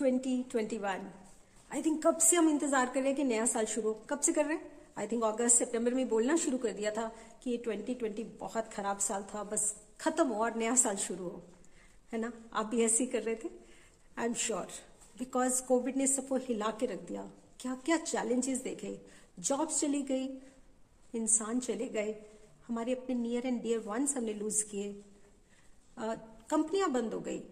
2021 I think कब से हम इंतज़ार कर रहे हैं कि नया साल शुरू, कब से कर रहे हैं? आई थिंक अगस्त सितंबर में बोलना शुरू कर दिया था कि ये 2020 बहुत खराब साल था, बस खत्म हो और नया साल शुरू हो, है ना? आप भी ऐसे ही कर रहे थे? I am sure because Covid ने सबको हिला के रख दिया। क्या क्या चैलेंजेस देखे? जॉब्स चली गई, इंसान चले गए। हमारे अपने नियर एंड डियर वंस हमने लूज किए। कंपनियाँ बंद हो गई।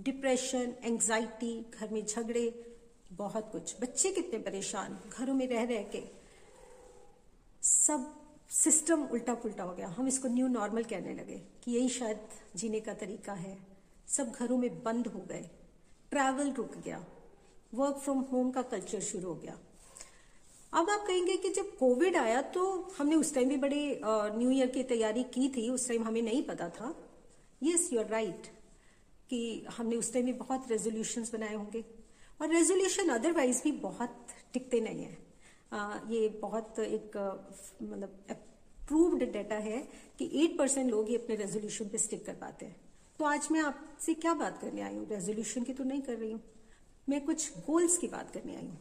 डिप्रेशन एंजाइटी घर में झगड़े, बहुत कुछ। बच्चे कितने परेशान, घरों में रह रह के। सब सिस्टम उल्टा पुल्टा हो गया। हम इसको न्यू नॉर्मल कहने लगे कि यही शायद जीने का तरीका है। सब घरों में बंद हो गए। ट्रैवल रुक गया। वर्क फ्रॉम होम का कल्चर शुरू हो गया। अब आप कहेंगे कि जब कोविड आया तो हमने उस टाइम भी बड़े न्यू ईयर की तैयारी की थी। उस टाइम हमें नहीं पता था। यस यू आर राइट कि हमने उस टाइम भी बहुत रेजोल्यूशन बनाए होंगे। और रेजोल्यूशन अदरवाइज़ भी बहुत टिकते नहीं है। ये बहुत एक मतलब अप्रूव्ड डाटा है कि 8 परसेंट लोग ही अपने रेजोल्यूशन पे स्टिक कर पाते हैं। तो आज मैं आपसे क्या बात करने आई हूँ? रेजोल्यूशन की तो नहीं कर रही हूँ। मैं कुछ गोल्स की बात करने आई हूँ।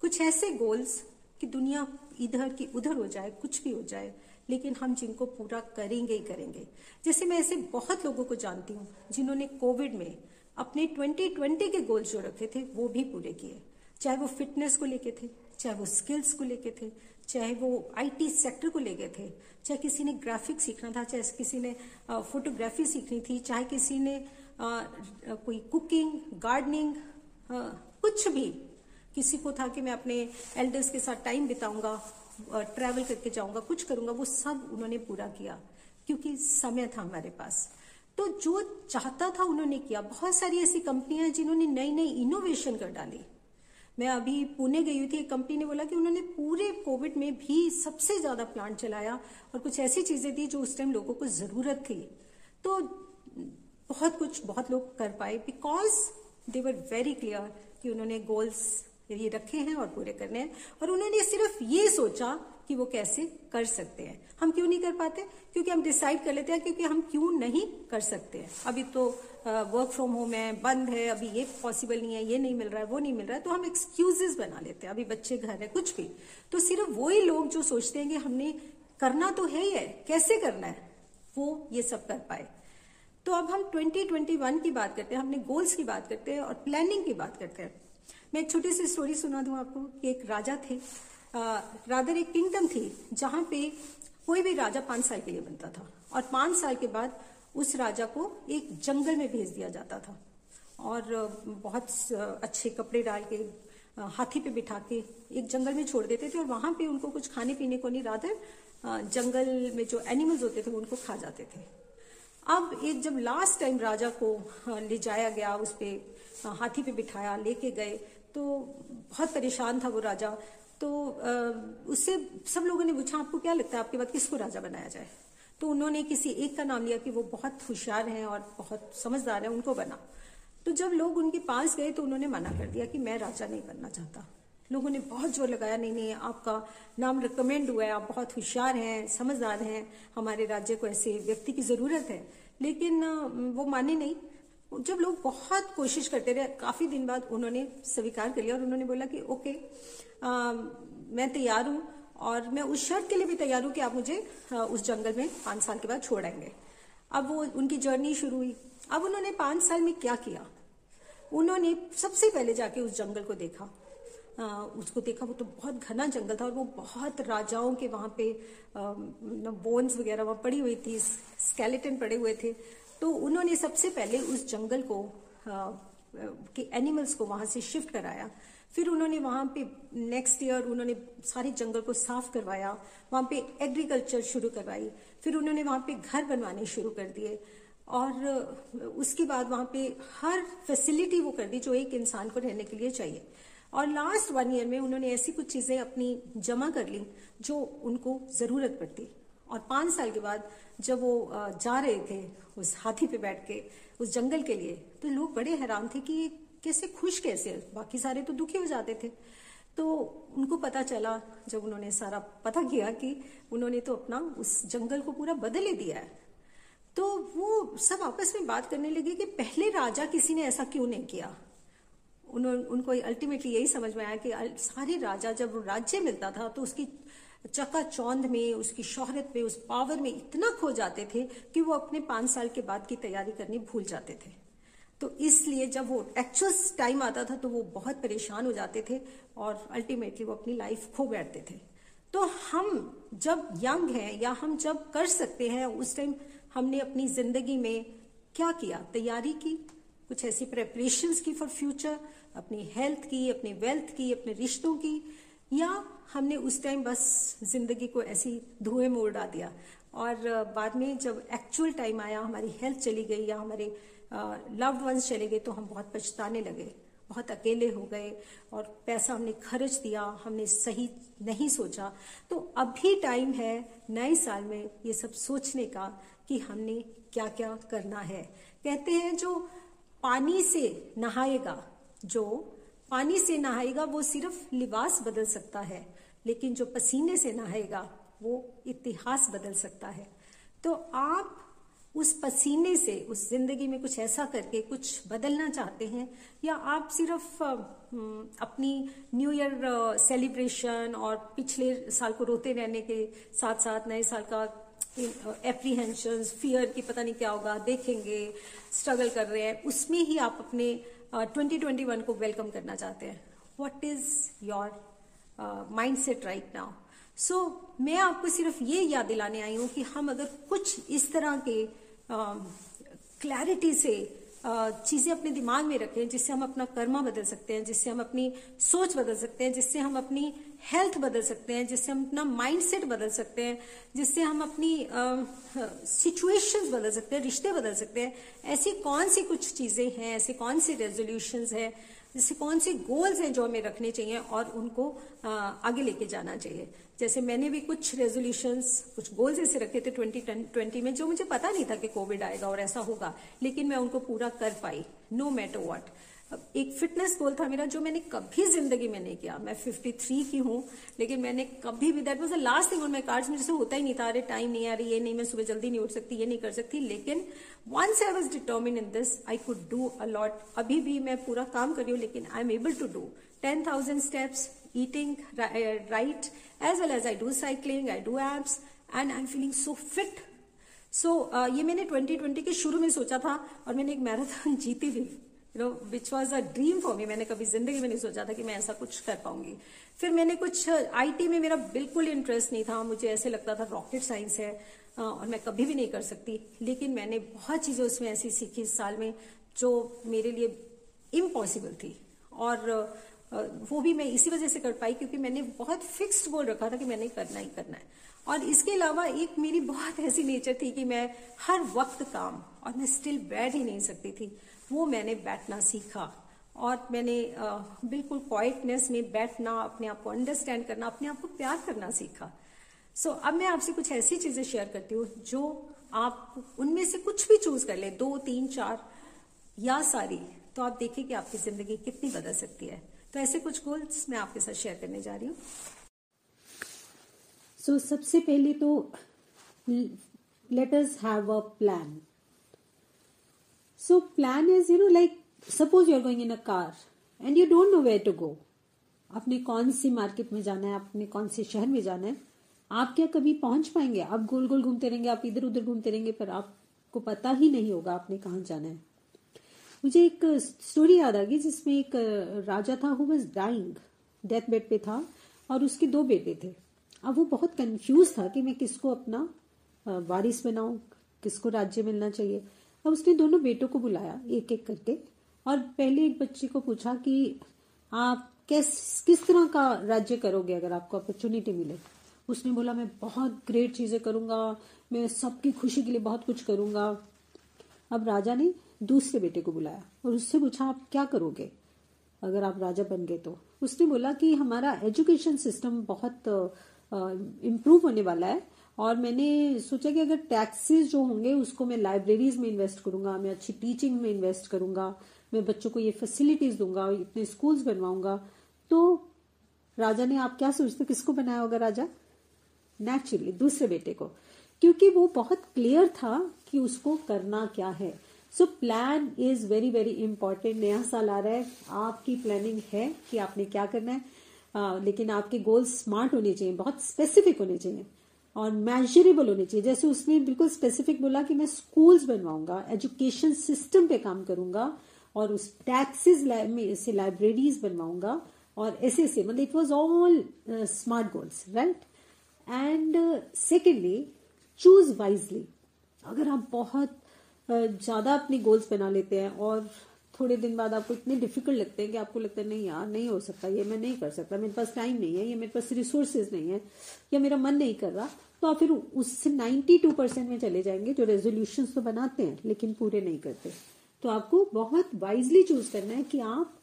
कुछ ऐसे गोल्स कि दुनिया इधर की उधर हो जाए, कुछ भी हो जाए लेकिन हम जिनको पूरा करेंगे ही करेंगे। जैसे मैं ऐसे बहुत लोगों को जानती हूँ जिन्होंने कोविड में अपने 2020 के गोल्स जो रखे थे वो भी पूरे किए। चाहे वो फिटनेस को लेके थे चाहे वो स्किल्स को लेके थे चाहे वो आईटी सेक्टर को लेके थे चाहे किसी ने ग्राफिक्स सीखना था चाहे किसी ने फोटोग्राफी सीखनी थी चाहे किसी ने आ, कोई कुकिंग गार्डनिंग कुछ भी। किसी को था कि मैं अपने एल्डर्स के साथ टाइम बिताऊँगा ट्रैवल करके जाऊँगा, कुछ करूँगा, वो सब उन्होंने पूरा किया, क्योंकि समय था हमारे पास। तो जो चाहता था उन्होंने किया। बहुत सारी ऐसी कंपनियाँ जिन्होंने नई नई इनोवेशन कर डाली। मैं अभी पुणे गई हुई थी, एक कंपनी ने बोला कि उन्होंने पूरे कोविड में भी सबसे ज़्यादा प्लांट चलाया और कुछ ऐसी चीज़ें दी जो उस टाइम लोगों को ज़रूरत थी। तो बहुत कुछ, बहुत लोग कर पाए। Because they were very clear कि उन्होंने गोल्स ये रखे हैं और पूरे करने हैं। और उन्होंने सिर्फ़ ये सोचा कि वो कैसे कर सकते हैं। हम क्यों नहीं कर पाते? क्योंकि हम डिसाइड कर लेते हैं क्योंकि हम क्यों नहीं कर सकते हैं। अभी तो वर्क फ्रॉम होम है, बंद है, अभी ये पॉसिबल नहीं है, ये नहीं मिल रहा है, वो नहीं मिल रहा है तो हम एक्सक्यूजेस बना लेते हैं। अभी बच्चे घर है, कुछ भी। तो सिर्फ़ वही लोग जो सोचते हैं कि हमने करना तो है ही है, कैसे करना है, वो ये सब कर पाए। तो अब हम 2021 की बात करते हैं, हमने गोल्स की बात करते हैं और प्लानिंग की बात करते हैं। मैं एक छोटी सी स्टोरी सुना दूँ आपको कि एक राजा थे। राधर एक किंगडम थी, जहाँ पे कोई भी राजा पाँच साल के लिए बनता था और पाँच साल के बाद उस राजा को एक जंगल में भेज दिया जाता था और बहुत अच्छे कपड़े डाल के हाथी पे बिठा के एक जंगल में छोड़ देते थे और वहाँ पे उनको कुछ खाने पीने को नहीं राधर जंगल में जो एनिमल्स होते थे उनको खा जाते थे। अब एक जब लास्ट टाइम राजा को ले जाया गया, उस पर हाथी पे बिठाया, लेके गए तो बहुत परेशान था वो राजा। तो उससे सब लोगों ने पूछा, आपको क्या लगता है आपके बाद किसको राजा बनाया जाए? तो उन्होंने किसी एक का नाम लिया कि वो बहुत होशियार हैं और बहुत समझदार है, उनको बना। तो जब लोग उनके पास गए तो उन्होंने मना कर दिया कि मैं राजा नहीं बनना चाहता। लोगों ने बहुत ज़ोर लगाया नहीं नहीं आपका नाम रिकमेंड हुआ है आप बहुत होशियार हैं समझदार हैं हमारे राज्य को ऐसे व्यक्ति की ज़रूरत है। लेकिन वो माने नहीं। जब लोग बहुत कोशिश करते रहे काफ़ी दिन बाद उन्होंने स्वीकार कर लिया और उन्होंने बोला कि ओके आ, मैं तैयार हूँ और मैं उस शर्त के लिए भी तैयार हूँ कि आप मुझे आ, उस जंगल में पाँच साल के बाद छोड़ेंगे अब वो उनकी जर्नी शुरू हुई। अब उन्होंने पाँच साल में क्या किया? उन्होंने सबसे पहले जाके उस जंगल को देखा। उसको देखा, वो तो बहुत घना जंगल था और वो बहुत राजाओं के वहाँ पे बोन्स वगैरह वहाँ पड़ी हुई थी स्केलेटन पड़े हुए थे। तो उन्होंने सबसे पहले उस जंगल को के एनिमल्स को वहाँ से शिफ्ट कराया। फिर उन्होंने वहाँ पे नेक्स्ट ईयर उन्होंने सारे जंगल को साफ़ करवाया, वहाँ पे एग्रीकल्चर शुरू करवाई। फिर उन्होंने वहाँ पे घर बनवाने शुरू कर दिए और उसके बाद वहाँ पे हर फैसिलिटी वो कर दी जो एक इंसान को रहने के लिए चाहिए। और लास्ट वन ईयर में उन्होंने ऐसी कुछ चीज़ें अपनी जमा कर ली जो उनको ज़रूरत पड़ती। और पाँच साल के बाद जब वो जा रहे थे उस हाथी पे बैठ के, उस जंगल के लिए तो लोग बड़े हैरान थे कि कैसे खुश कैसे बाकी सारे तो दुखी हो जाते थे। तो उनको पता चला, जब उन्होंने सारा पता किया कि उन्होंने तो अपना उस जंगल को पूरा बदल ही दिया है। तो वो सब आपस में बात करने लगे कि पहले राजा किसी ने ऐसा क्यों नहीं किया? उन्होंने उनको अल्टीमेटली यही समझ में आया कि सारे राजा जब राज्य मिलता था तो उसकी चका चौंध में, उसकी शोहरत में, उस पावर में इतना खो जाते थे कि वो अपने पाँच साल के बाद की तैयारी करनी भूल जाते थे। तो इसलिए जब वो एक्चुअल टाइम आता था तो वो बहुत परेशान हो जाते थे और अल्टीमेटली वो अपनी लाइफ खो बैठते थे। तो हम जब यंग हैं या हम जब कर सकते हैं, उस टाइम हमने अपनी ज़िंदगी में क्या किया? तैयारी की? कुछ ऐसी प्रेपरेशन की फॉर फ्यूचर अपनी हेल्थ की, अपनी वेल्थ की, अपने रिश्तों की, या हमने उस टाइम बस ज़िंदगी को ऐसी धुएँ में उड़ा दिया। और बाद में जब एक्चुअल टाइम आया, हमारी हेल्थ चली गई या हमारे लव्ड वंस चले गए तो हम बहुत पछताने लगे, बहुत अकेले हो गए और पैसा हमने खर्च दिया, हमने सही नहीं सोचा। तो अभी टाइम है नए साल में ये सब सोचने का कि हमने क्या क्या करना है। कहते हैं जो पानी से नहाएगा, जो पानी से नहाएगा, वो सिर्फ़ लिबास बदल सकता है, लेकिन जो पसीने से नहाएगा, वो इतिहास बदल सकता है। तो आप उस पसीने से, उस ज़िंदगी में कुछ ऐसा करके कुछ बदलना चाहते हैं, या आप सिर्फ़ अपनी न्यू ईयर सेलिब्रेशन और पिछले साल को रोते रहने के साथ साथ नए साल का एप्रीहेंशन फियर की पता नहीं क्या होगा देखेंगे स्ट्रगल कर रहे हैं। उसमें ही आप अपने ट्वेंटी ट्वेंटी वन को वेलकम करना चाहते हैं। What is your mind set right now so मैं आपको सिर्फ़ ये याद दिलाने आई हूँ कि हम अगर कुछ इस तरह के क्लैरिटी uh, से चीज़ें अपने दिमाग में रखें जिससे हम अपना कर्मा बदल सकते हैं, जिससे हम अपनी सोच बदल सकते हैं, जिससे हम अपनी हेल्थ बदल सकते हैं, जिससे हम अपना माइंडसेट बदल सकते हैं, जिससे हम अपनी सिचुएशंस बदल सकते हैं, रिश्ते बदल सकते हैं। ऐसी कौन सी कुछ चीज़ें हैं, ऐसे कौन सी रेजोल्यूशन है जैसे कौन से गोल्स हैं जो हमें रखने चाहिए और उनको आगे लेके जाना चाहिए। जैसे मैंने भी कुछ रेजोल्यूशंस कुछ गोल्स ऐसे रखे थे 2020 में जो मुझे पता नहीं था कि कोविड आएगा और ऐसा होगा, लेकिन मैं उनको पूरा कर पाई नो मैटर वॉट एक फिटनेस गोल था मेरा जो मैंने कभी ज़िंदगी में नहीं किया। मैं 53 की हूँ लेकिन मैंने कभी भी that was the last thing on my cards में जैसे होता ही नहीं था अरे टाइम नहीं आ रही ये नहीं मैं सुबह जल्दी नहीं उठ सकती ये नहीं कर सकती। लेकिन once I was determined in this I could do a lot अभी भी मैं पूरा काम कर रही हूँ लेकिन I am able to do ten thousand steps eating right as well as I do I do abs and I'm feeling so fit. So so, uh, ये मैंने 2020 के शुरू में सोचा था और मैंने एक मैराथन जीती भी। You know which was a dream for me मैंने कभी ज़िंदगी में नहीं सोचा था कि मैं ऐसा कुछ कर पाऊँगी। फिर मैंने कुछ आईटी uh, में मेरा बिल्कुल इंटरेस्ट नहीं था। मुझे ऐसे लगता था रॉकेट साइंस है uh, और मैं कभी भी नहीं कर सकती। लेकिन मैंने बहुत चीज़ें उसमें ऐसी सीखी इस साल में जो मेरे लिए इम्पॉसिबल थी। और uh, वो भी मैं इसी वजह से कर पाई क्योंकि मैंने बहुत फिक्स्ड बोल रखा था कि मैंने करना ही करना है। और इसके अलावा एक मेरी बहुत ऐसी नेचर थी कि मैं हर वक्त काम और मैं स्टिल बैठ ही नहीं सकती थी। वो मैंने बैठना सीखा। और मैंने बिल्कुल क्वाइटनेस में बैठना अपने आप को अंडरस्टैंड करना अपने आप को प्यार करना सीखा। सो so, अब मैं आपसे कुछ ऐसी चीज़ें शेयर करती हूँ जो आप उनमें से कुछ भी चूज़ कर ले दो तीन चार या सारी तो आप देखिए कि आपकी ज़िंदगी कितनी बदल सकती है। तो ऐसे कुछ गोल्स मैं आपके साथ शेयर करने जा रही हूँ। सो so, सबसे पहले तो let us have a plan plan is you know like suppose you are going in a car and you don't know where to go आपने कौन सी मार्केट में जाना है? आपने कौन से शहर में जाना है? आप क्या कभी पहुँच पाएँगे? आप गोल गोल घूमते रहेंगे, आप इधर उधर घूमते रहेंगे, पर आपको पता ही नहीं होगा आपने कहा जाना है। मुझे एक स्टोरी याद आ गई जिसमें एक राजा था who was dying death bed पे था और उसके दो बेटे थे। अब वो बहुत कंफ्यूज था कि मैं किसको अपना वारिस बनाऊँ, किसको राज्य मिलना चाहिए। अब उसने दोनों बेटों को बुलाया एक एक करके। और पहले एक बच्चे को पूछा कि आप किस किस तरह का राज्य करोगे अगर आपको अपॉर्चुनिटी मिले? उसने बोला, मैं बहुत ग्रेट चीज़ें करूँगा, मैं सबकी खुशी के लिए बहुत कुछ करूँगा। अब राजा ने दूसरे बेटे को बुलाया और उससे पूछा, आप क्या करोगे अगर आप राजा बन गए तो? उसने बोला कि हमारा एजुकेशन सिस्टम बहुत इम्प्रूव होने वाला है। और मैंने सोचा कि अगर टैक्सेस जो होंगे उसको मैं लाइब्रेरीज में इन्वेस्ट करूँगा मैं अच्छी टीचिंग में इन्वेस्ट करूँगा मैं बच्चों को ये फैसिलिटीज़ दूँगा इतने स्कूल्स बनवाऊँगा तो राजा ने आप क्या सोचते किसको बनाया होगा राजा? नेचुरली दूसरे बेटे को। क्योंकि वो बहुत क्लियर था कि उसको करना क्या है। So plan is very very important नया साल आ रहा है आपकी प्लानिंग है कि आपने क्या करना है। आ, लेकिन आपके गोल्स स्मार्ट होने चाहिए बहुत स्पेसिफिक होने चाहिए। और मेजरेबल होने चाहिए। जैसे उसने बिल्कुल स्पेसिफिक बोला कि मैं स्कूल्स बनवाऊँगा एजुकेशन सिस्टम पे काम करूँगा और उस टैक्सेस से लाइब्रेरीज बनवाऊँगा और ऐसे ऐसे। मतलब it was all smart goals right and secondly choose wisely अगर आप बहुत uh, ज़्यादा अपने गोल्स बना लेते हैं और थोड़े दिन बाद आपको इतने डिफ़िकल्ट लगते हैं कि आपको लगता है, नहीं यार, नहीं हो सकता, ये मैं नहीं कर सकता, मेरे पास टाइम नहीं है, या मेरे पास रिसोर्सेज नहीं है, या मेरा मन नहीं कर रहा तो आप फिर उससे 92 परसेंट में चले जाएँगे, जो रेजोल्यूशन तो बनाते हैं, लेकिन पूरे नहीं करते। तो आपको बहुत वाइजली चूज़ करना है कि आप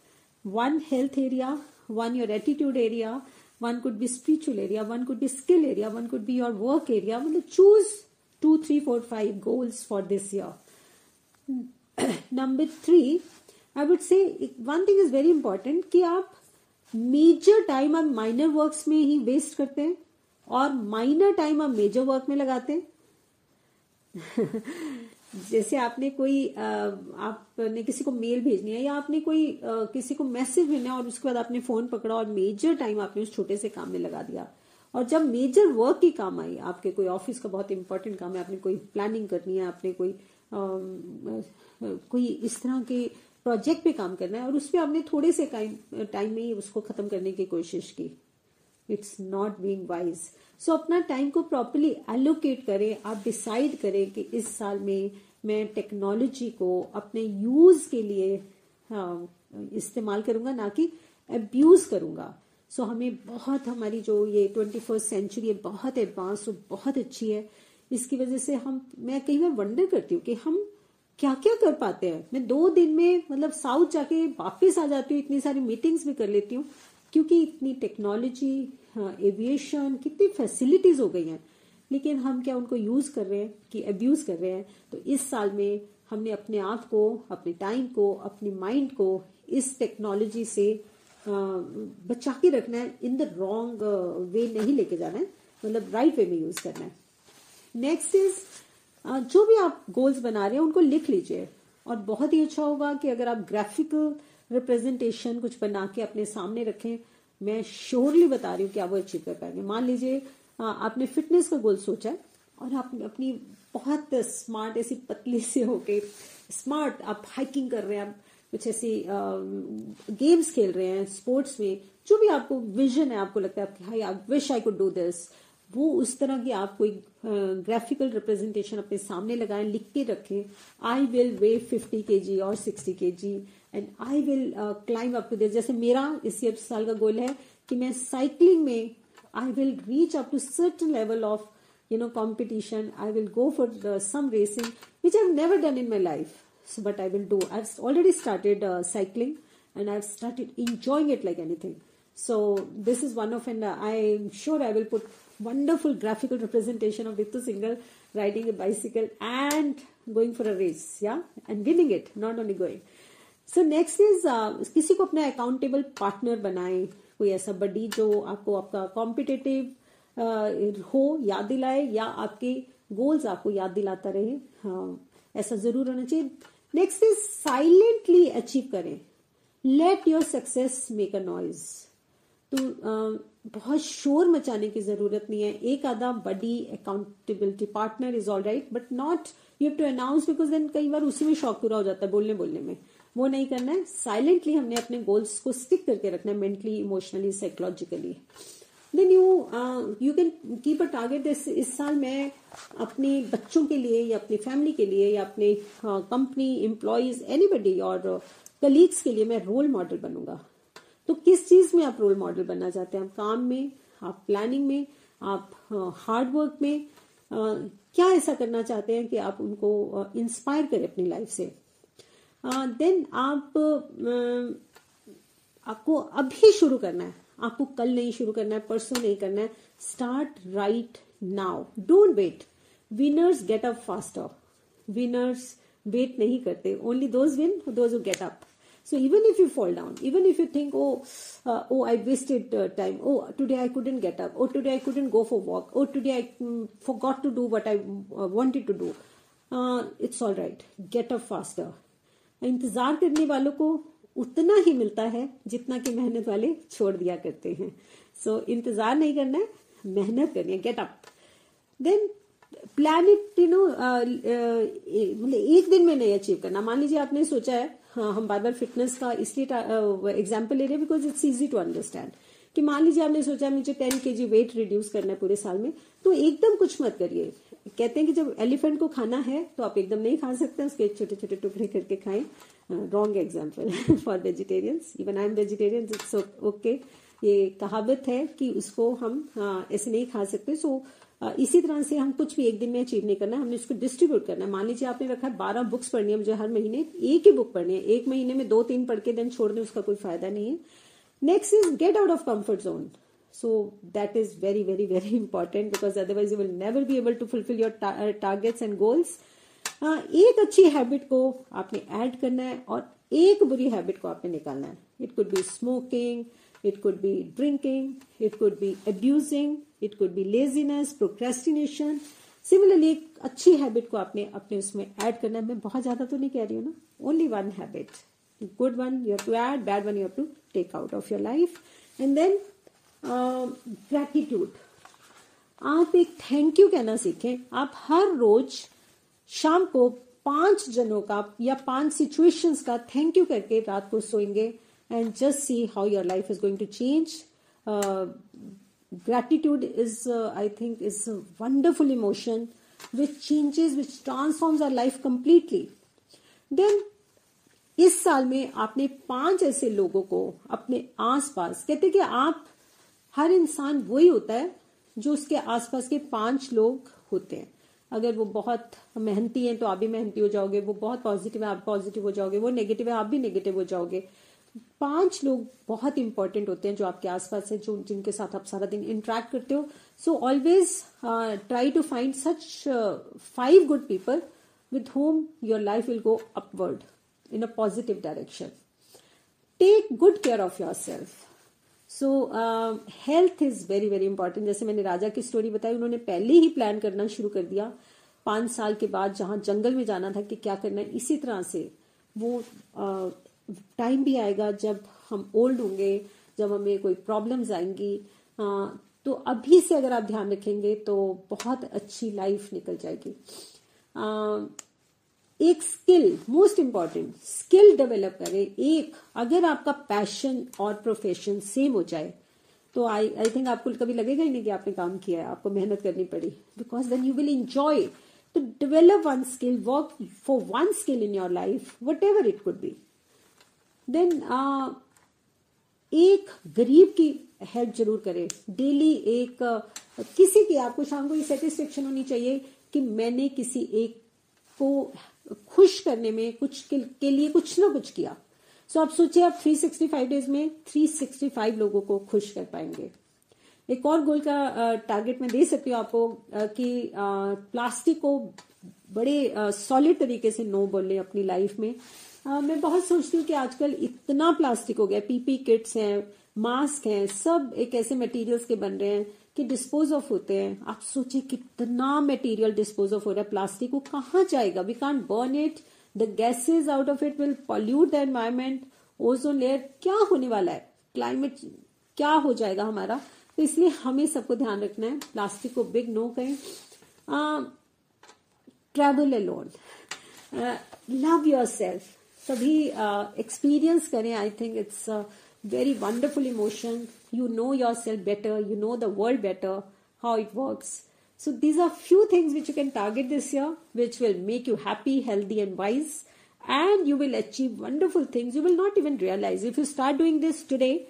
one health area one your attitude area one could be spiritual area one could be skill area one could be your work area मतलब choose two three four five goals for this year three I would say one thing is very important कि आप major time आप minor works में ही waste करते हैं और minor time आप मेजर वर्क में लगाते हैं। जैसे आपने कोई आपने किसी को मेल भेजनी है या आपने कोई किसी को मैसेज भेजना है और उसके बाद आपने फ़ोन पकड़ा और मेजर टाइम आपने उस छोटे से काम में लगा दिया। और जब मेजर वर्क की काम आई आपके कोई ऑफ़िस का बहुत इंपॉर्टेंट काम है आपने कोई प्लानिंग करनी है आपने कोई आ, कोई इस तरह के प्रोजेक्ट पे काम करना है और उस पर आपने थोड़े से टाइम में ही उसको खत्म करने की कोशिश की। It's not being wise so अपना टाइम को प्रॉपरली एलोकेट करें। आप डिसाइड करें कि इस साल में मैं टेक्नोलॉजी को अपने यूज़ के लिए हाँ, इस्तेमाल करूँगा ना कि अब्यूज करूँगा। सो so, हमें बहुत हमारी जो ये ट्वेंटी फ़र्स्ट सेंचुरी है बहुत एडवांस और बहुत अच्छी है। इसकी वजह से हम मैं कई बार वंडर करती हूँ कि हम क्या क्या कर पाते हैं? मैं दो दिन में मतलब साउथ जाके वापस आ जाती हूँ, इतनी सारी मीटिंग्स भी कर लेती हूँ, क्योंकि इतनी टेक्नोलॉजी एविएशन कितनी फैसिलिटीज़ हो गई हैं। लेकिन हम क्या उनको यूज़ कर रहे हैं कि अब्यूज कर रहे हैं? तो इस साल में हमने अपने आप को, अपने टाइम को, अपने माइंड को इस टेक्नोलॉजी से बचा के रखना है। इन द रॉन्ग वे नहीं लेके जाना है मतलब राइट वे में यूज़ करना है। नेक्स्ट इज़ जो भी आप गोल्स बना रहे हैं, उनको लिख लीजिए। और बहुत ही अच्छा होगा कि अगर आप ग्राफिकल रिप्रेजेंटेशन कुछ बना के अपने सामने रखें, मैं श्योरली बता रही हूँ कि आप वो अचीव कर पाएँगे। मान लीजिए आपने फिटनेस का गोल सोचा है और आप अपनी बहुत स्मार्ट ऐसी पतली से होके स्मार्ट आप हाइकिंग कर रहे हैं, आप कुछ ऐसी गेम्स खेल रहे हैं स्पोर्ट्स में, जो भी आपको विजन है, आपको लगता है आपकी high I wish I could do this वो उस तरह की आप कोई ग्राफिकल रिप्रेजेंटेशन अपने सामने लगाए, लिख के रखें आई विल वे फिफ्टी के जी और सिक्सटी के जी and I will climb up to the जैसे मेरा इस साल का गोल है कि मैं साइकिलिंग में I will reach up to certain level of you know competition I will go for some racing which I've never done in my life but I will do I've already started cycling and I've started enjoying it like anything so this is one of and I am sure I will put wonderful graphical representation of Ritu Singhal riding a bicycle and going for a race, yeah, and winning it, not only going. So next is किसी को अपना accountable partner बनाए कोई ऐसा बडी जो आपको आपका competitive uh, हो याद दिलाए या आपके गोल्स आपको याद दिलाता रहे हाँ ऐसा ज़रूर होना चाहिए। नेक्स्ट इज़ साइलेंटली अचीव करें। Let your success make a noise तो बहुत शोर मचाने की ज़रूरत नहीं है। एक आधा बड़ी accountability partner is all right but not you have to announce because then कई बार उसी में शौक पूरा हो जाता है बोलने बोलने में। वो नहीं करना है। साइलेंटली हमने अपने गोल्स को स्टिक करके रखना है mentally emotionally psychologically then you you can keep a target इस साल मैं अपने बच्चों के लिए या अपनी फैमिली के लिए या अपने कंपनी एम्प्लॉयज़ एनीबडी और कलीग्स के लिए मैं रोल मॉडल बनूँगा। तो किस चीज़ में आप रोल मॉडल बनना चाहते हैं? आप काम में, आप प्लानिंग में, आप हार्ड वर्क में क्या ऐसा करना चाहते हैं कि आप उनको इंस्पायर करें अपनी लाइफ से? देन आप आपको अभी शुरू करना है। आपको कल नहीं शुरू करना है, परसों नहीं करना है। Start right now don't wait winners get up fast of winners wait नहीं करते. Only those win those get up So even if you fall down, even if you think, oh, uh, oh, I wasted uh, time. Oh, today I couldn't get up. Oh, today I couldn't go for walk. Oh, today I um, forgot to do what I uh, wanted to do. It's all right get up faster इंतज़ार करने वालों को उतना ही मिलता है जितना कि मेहनत वाले छोड़ दिया करते हैं सो so, इंतज़ार नहीं करना है मेहनत करनी है get up then plan it you know मतलब एक दिन में नहीं अचीव करना मान लीजिए आपने सोचा है हाँ हम बार बार फिटनेस का इसलिए एग्ज़ाम्पल ले रहे हैं because it's easy to understand कि मान लीजिए आपने सोचा मुझे टेन के जी वेट रिड्यूस करना है पूरे साल में तो एकदम कुछ मत करिए। कहते हैं कि जब एलिफेंट को खाना है तो आप एकदम नहीं खा सकते उसके छोटे छोटे टुकड़े करके खाएँ। Wrong example for vegetarians even I am vegetarian it's okay ये कहावत है कि उसको हम हाँ, ऐसे नहीं खा सकते। सो इसी तरह से हम कुछ भी एक दिन में अचीव नहीं करना है हमने इसको डिस्ट्रीब्यूट करना है। मान लीजिए आपने रखा है बारह बुक्स पढ़नी है मुझे हर महीने एक ही बुक पढ़नी है एक महीने में दो तीन पढ़ के दिन छोड़ उसका कोई फ़ायदा नहीं है। Next is get out of comfort zone is very very very important because otherwise you will never be able to fulfill your ta- targets and goals. uh, एक अच्छी हैबिट को आपने ऐड करना है और एक बुरी हैबिट को आपने निकालना है। It could be smoking It could be drinking. It could be abusing. It could be laziness, procrastination. Similarly एक अच्छी हैबिट को आपने अपने उसमें ऐड करना है मैं बहुत ज़्यादा तो नहीं कह रही हूँ ना only one habit good one you to add bad one you to take out of your life and then gratitude आप एक थैंक यू कहना सीखें आप हर रोज शाम को पाँच जनों का या पाँच सिचुएशंस का थैंक यू करके रात को सोएँगे and just see how your life is going to change. Uh, gratitude is, uh, I think, is a wonderful emotion which changes, which transforms our life completely. Then इस साल में आपने पाँच ऐसे लोगों को अपने आसपास कहते कि आप हर इंसान वही होता है जो उसके आसपास के पाँच लोग होते हैं अगर वो बहुत मेहनती हैं तो आप भी मेहनती हो जाओगे वो बहुत पॉजिटिव है आप पॉजिटिव हो जाओगे वो नेगेटिव है आप भी नेगेटिव हो जाओगे पाँच लोग बहुत इंपॉर्टेंट होते हैं जो आपके आसपास है जो जिनके साथ आप सारा दिन इंटरेक्ट करते हो। So always try to find such five good people with whom your life will go upward in a positive direction take good care of your self so health is very very important जैसे मैंने राजा की story बताई उन्होंने पहले ही plan करना शुरू कर दिया। पाँच साल के बाद जहाँ जंगल में जाना था कि क्या करना है इसी तरह से वो uh, टाइम भी आएगा जब हम ओल्ड होंगे, जब हमें कोई प्रॉब्लम्स आएँगी तो अभी से अगर आप ध्यान रखेंगे तो बहुत अच्छी लाइफ निकल जाएगी। एक skill most important skill develop करें। एक, अगर आपका पैशन और प्रोफेशन सेम हो जाए तो आई आई थिंक आपको कभी लगेगा ही नहीं कि आपने काम किया है, आपको मेहनत करनी पड़ी। Because then you will enjoy to develop one skill work for one skill in your life whatever it could be then uh, एक गरीब की हेल्प ज़रूर करें। डेली एक uh, किसी की आपको शाम को ये सेटिस्फेक्शन होनी चाहिए कि मैंने किसी एक को खुश करने में कुछ के, के लिए कुछ ना कुछ किया। सो so, आप सोचिए आप 365 डेज़ में 365 लोगों को खुश कर पाएँगे। एक और गोल का टारगेट uh, मैं दे सकती हूँ आपको कि प्लास्टिक को बड़े सॉलिड तरीके से नो बोले अपनी लाइफ में। आ, मैं बहुत सोचती हूँ कि आजकल इतना प्लास्टिक हो गया पीपी किट्स हैं मास्क हैं सब एक ऐसे मटेरियल्स के बन रहे हैं कि डिस्पोज ऑफ़ होते हैं। आप सोचिए कितना मटेरियल डिस्पोज ऑफ़ हो रहा है प्लास्टिक वो कहाँ जाएगा? We can burn it the gases out of it will pollute the environment ozone layer क्या होने वाला है? क्लाइमेट क्या हो जाएगा हमारा? तो इसलिए हमें सबको ध्यान रखना है प्लास्टिक को बिग नो करें travel alone love yourself सभी एक्सपीरियंस uh, करें I think it's very wonderful emotion you know yourself better you know the world better how it works so these are few things which you can target this year which will make you happy healthy and wise and you will achieve wonderful things you will not even realize if you start doing this today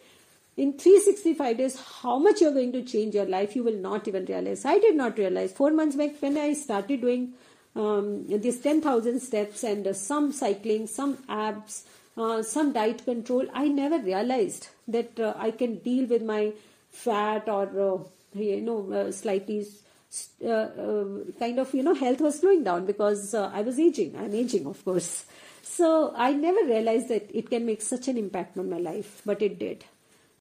in 365 days how much you're going to change your life you will not even realize i did not realize four months back when i started doing um, these 10,000 steps and uh, some cycling, some abs, uh, some diet control, I never realized that uh, I can deal with my fat or, uh, you know, uh, slightly uh, kind of, you know, health was slowing down because I was aging. I'm aging, of course. So I never realized that it can make such an impact on my life, but it did.